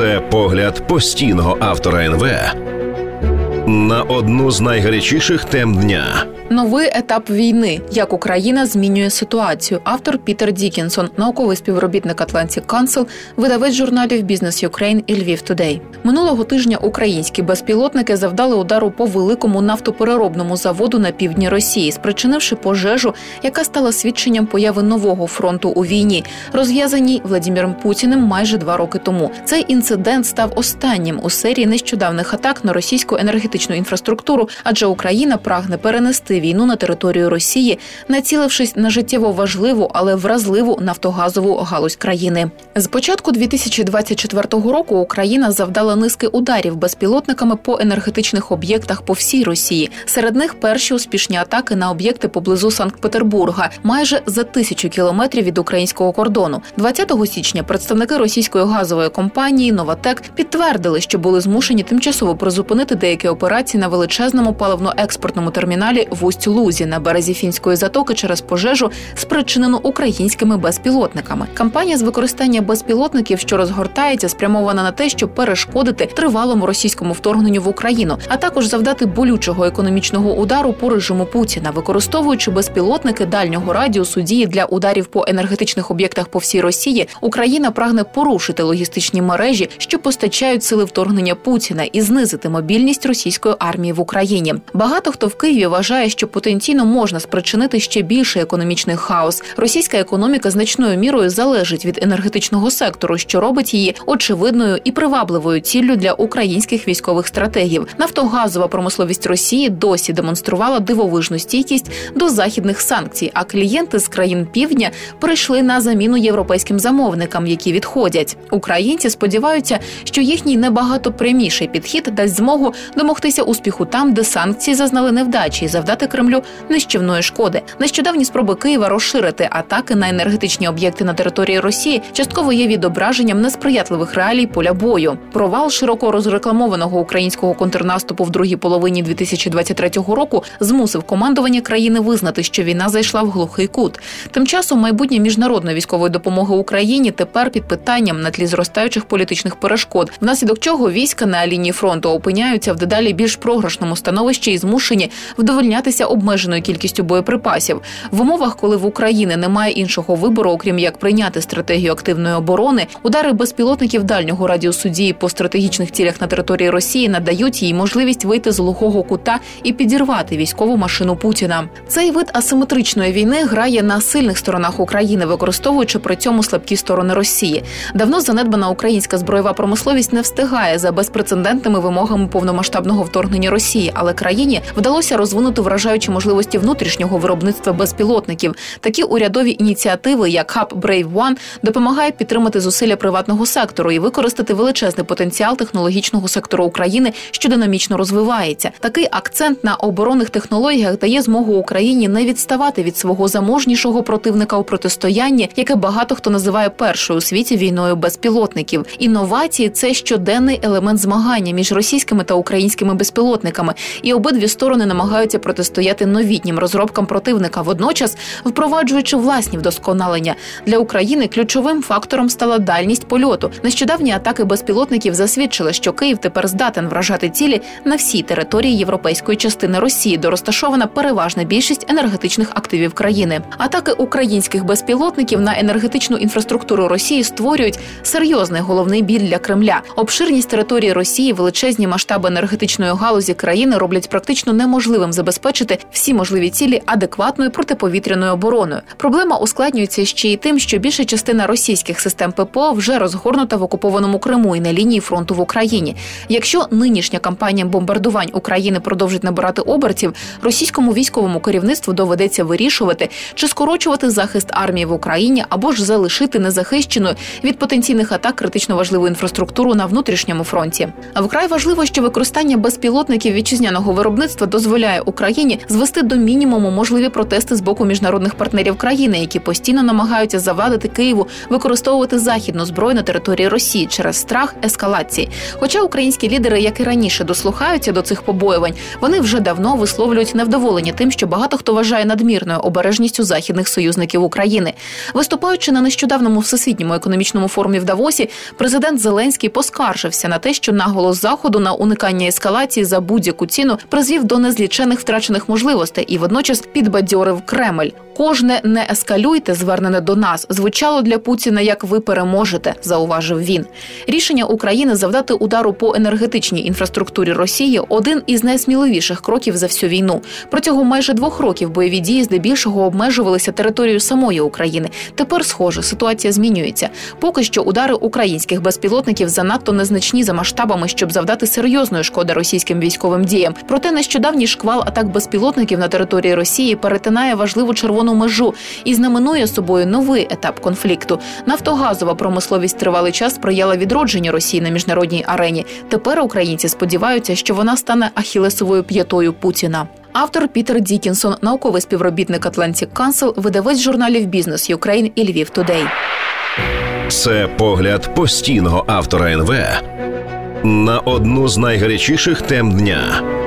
Це погляд постійного автора НВ на одну з найгарячіших тем дня. Новий етап війни, як Україна змінює ситуацію. Автор Пітер Дікінсон, науковий співробітник Atlantic Council, видавець журналів Business Ukraine і Lviv Today. Минулого тижня українські безпілотники завдали удару по великому нафтопереробному заводу на півдні Росії, спричинивши пожежу, яка стала свідченням появи нового фронту у війні, розв'язаній Владіміром Путіним майже два роки тому. Цей інцидент став останнім у серії нещодавних атак на російську енергетичну інфраструктуру, адже Україна прагне перенести війну на територію Росії, націлившись на життєво важливу, але вразливу нафтогазову галузь країни. З початку 2024 року Україна завдала низки ударів безпілотниками по енергетичних об'єктах по всій Росії. Серед них перші успішні атаки на об'єкти поблизу Санкт-Петербурга, майже за тисячу кілометрів від українського кордону. 20 січня представники російської газової компанії Новатек підтвердили, що були змушені тимчасово призупинити деякі операції на величезному паливно-експортному терміналі в Усть-Лузі на березі фінської затоки через пожежу, спричинену українськими безпілотниками. Кампанія з використання безпілотників, що розгортається, спрямована на те, щоб перешкодити тривалому російському вторгненню в Україну, а також завдати болючого економічного удару по режиму Путіна, використовуючи безпілотники дальнього радіусу дії для ударів по енергетичних об'єктах по всій Росії. Україна прагне порушити логістичні мережі, що постачають сили вторгнення Путіна, і знизити мобільність російської армії в Україні. Багато хто в Києві вважає, що потенційно можна спричинити ще більший економічний хаос. Російська економіка значною мірою залежить від енергетичного сектору, що робить її очевидною і привабливою ціллю для українських військових стратегів. Нафтогазова промисловість Росії досі демонструвала дивовижну стійкість до західних санкцій. А клієнти з країн півдня прийшли на заміну європейським замовникам, які відходять. Українці сподіваються, що їхній набагато пряміший підхід дасть змогу домогтися успіху там, де санкції зазнали невдачі, і завдати Кремлю нищівної шкоди. Нещодавні спроби Києва розширити атаки на енергетичні об'єкти на території Росії частково є відображенням несприятливих реалій поля бою. Провал широко розрекламованого українського контрнаступу в другій половині 2023 року змусив командування країни визнати, що війна зайшла в глухий кут. Тим часом майбутнє міжнародної військової допомоги Україні тепер під питанням на тлі зростаючих політичних перешкод, внаслідок чого війська на лінії фронту опиняються в дедалі більш програшному становищі і змушені вдовольнятися обмеженою кількістю боєприпасів в умовах, коли в Україні немає іншого вибору, окрім як прийняти стратегію активної оборони, удари безпілотників дальнього радіусу дії по стратегічних цілях на території Росії надають їй можливість вийти з глухого кута і підірвати військову машину Путіна. Цей вид асиметричної війни грає на сильних сторонах України, використовуючи при цьому слабкі сторони Росії. Давно занедбана українська зброєва промисловість не встигає за безпрецедентними вимогами повномасштабного вторгнення Росії, але країні вдалося розвинути вражаючі можливості внутрішнього виробництва безпілотників. Такі урядові ініціативи, як Hub Brave One, допомагають підтримати зусилля приватного сектору і використати величезний потенціал технологічного сектору України, що динамічно розвивається. Такий акцент на оборонних технологіях дає змогу Україні не відставати від свого заможнішого противника у протистоянні, яке багато хто називає першою у світі війною безпілотників. Інновації це щоденний елемент змагання між російськими та українськими безпілотниками, і обидві сторони намагаються протистояти новітнім розробкам противника, водночас впроваджуючи власні вдосконалення для України. Ключовим фактором стала дальність польоту. Нещодавні атаки безпілотників засвідчили, що Київ тепер здатен вражати цілі на всій території європейської частини Росії, де розташована переважна більшість енергетичних активів країни. Атаки українських безпілотників на енергетичну інфраструктуру Росії створюють серйозний головний біль для Кремля. Обширність території Росії, величезні масштаби енергетичної галузі країни роблять практично неможливим забезпечити всі можливі цілі адекватною протиповітряною обороною. Проблема ускладнюється ще й тим, що більша частина російських систем ППО вже розгорнута в окупованому Криму і на лінії фронту в Україні. Якщо нинішня кампанія бомбардувань України продовжить набирати обертів, російському військовому керівництву доведеться вирішувати, чи скорочувати захист армії в Україні або ж залишити незахищеною від потенційних атак критично важливу інфраструктуру на внутрішньому фронті. А вкрай важливо, що використання безпілотників вітчизняного виробництва дозволяє Україні Україні звести до мінімуму можливі протести з боку міжнародних партнерів країни, які постійно намагаються завадити Києву використовувати західну зброю на території Росії через страх ескалації. Хоча українські лідери, як і раніше, дослухаються до цих побоювань, вони вже давно висловлюють невдоволення тим, що багато хто вважає надмірною обережністю західних союзників України. Виступаючи на нещодавному всесвітньому економічному форумі в Давосі, президент Зеленський поскаржився на те, що наголос заходу на уникання ескалації за будь-яку ціну призвів до незлічених втрачених можливостей і водночас підбадьорив Кремль. Кожне не ескалюйте, звернене до нас, звучало для Путіна як ви переможете, зауважив він. Рішення України завдати удару по енергетичній інфраструктурі Росії один із найсміливіших кроків за всю війну. Протягом майже двох років бойові дії здебільшого обмежувалися територією самої України. Тепер, схоже, ситуація змінюється. Поки що удари українських безпілотників занадто незначні за масштабами, щоб завдати серйозної шкоди російським військовим діям. Проте нещодавній шквал атак безпілотників на території Росії перетинає важливу червону межу і знаменує собою новий етап конфлікту. Нафтогазова промисловість тривалий час сприяла відродженню Росії на міжнародній арені. Тепер українці сподіваються, що вона стане ахілесовою п'ятою Путіна. Автор Пітер Дікінсон, науковий співробітник Atlantic Council, видавець журналів Business Ukraine і Lviv Today. Це погляд постійного автора НВ на одну з найгарячіших тем дня.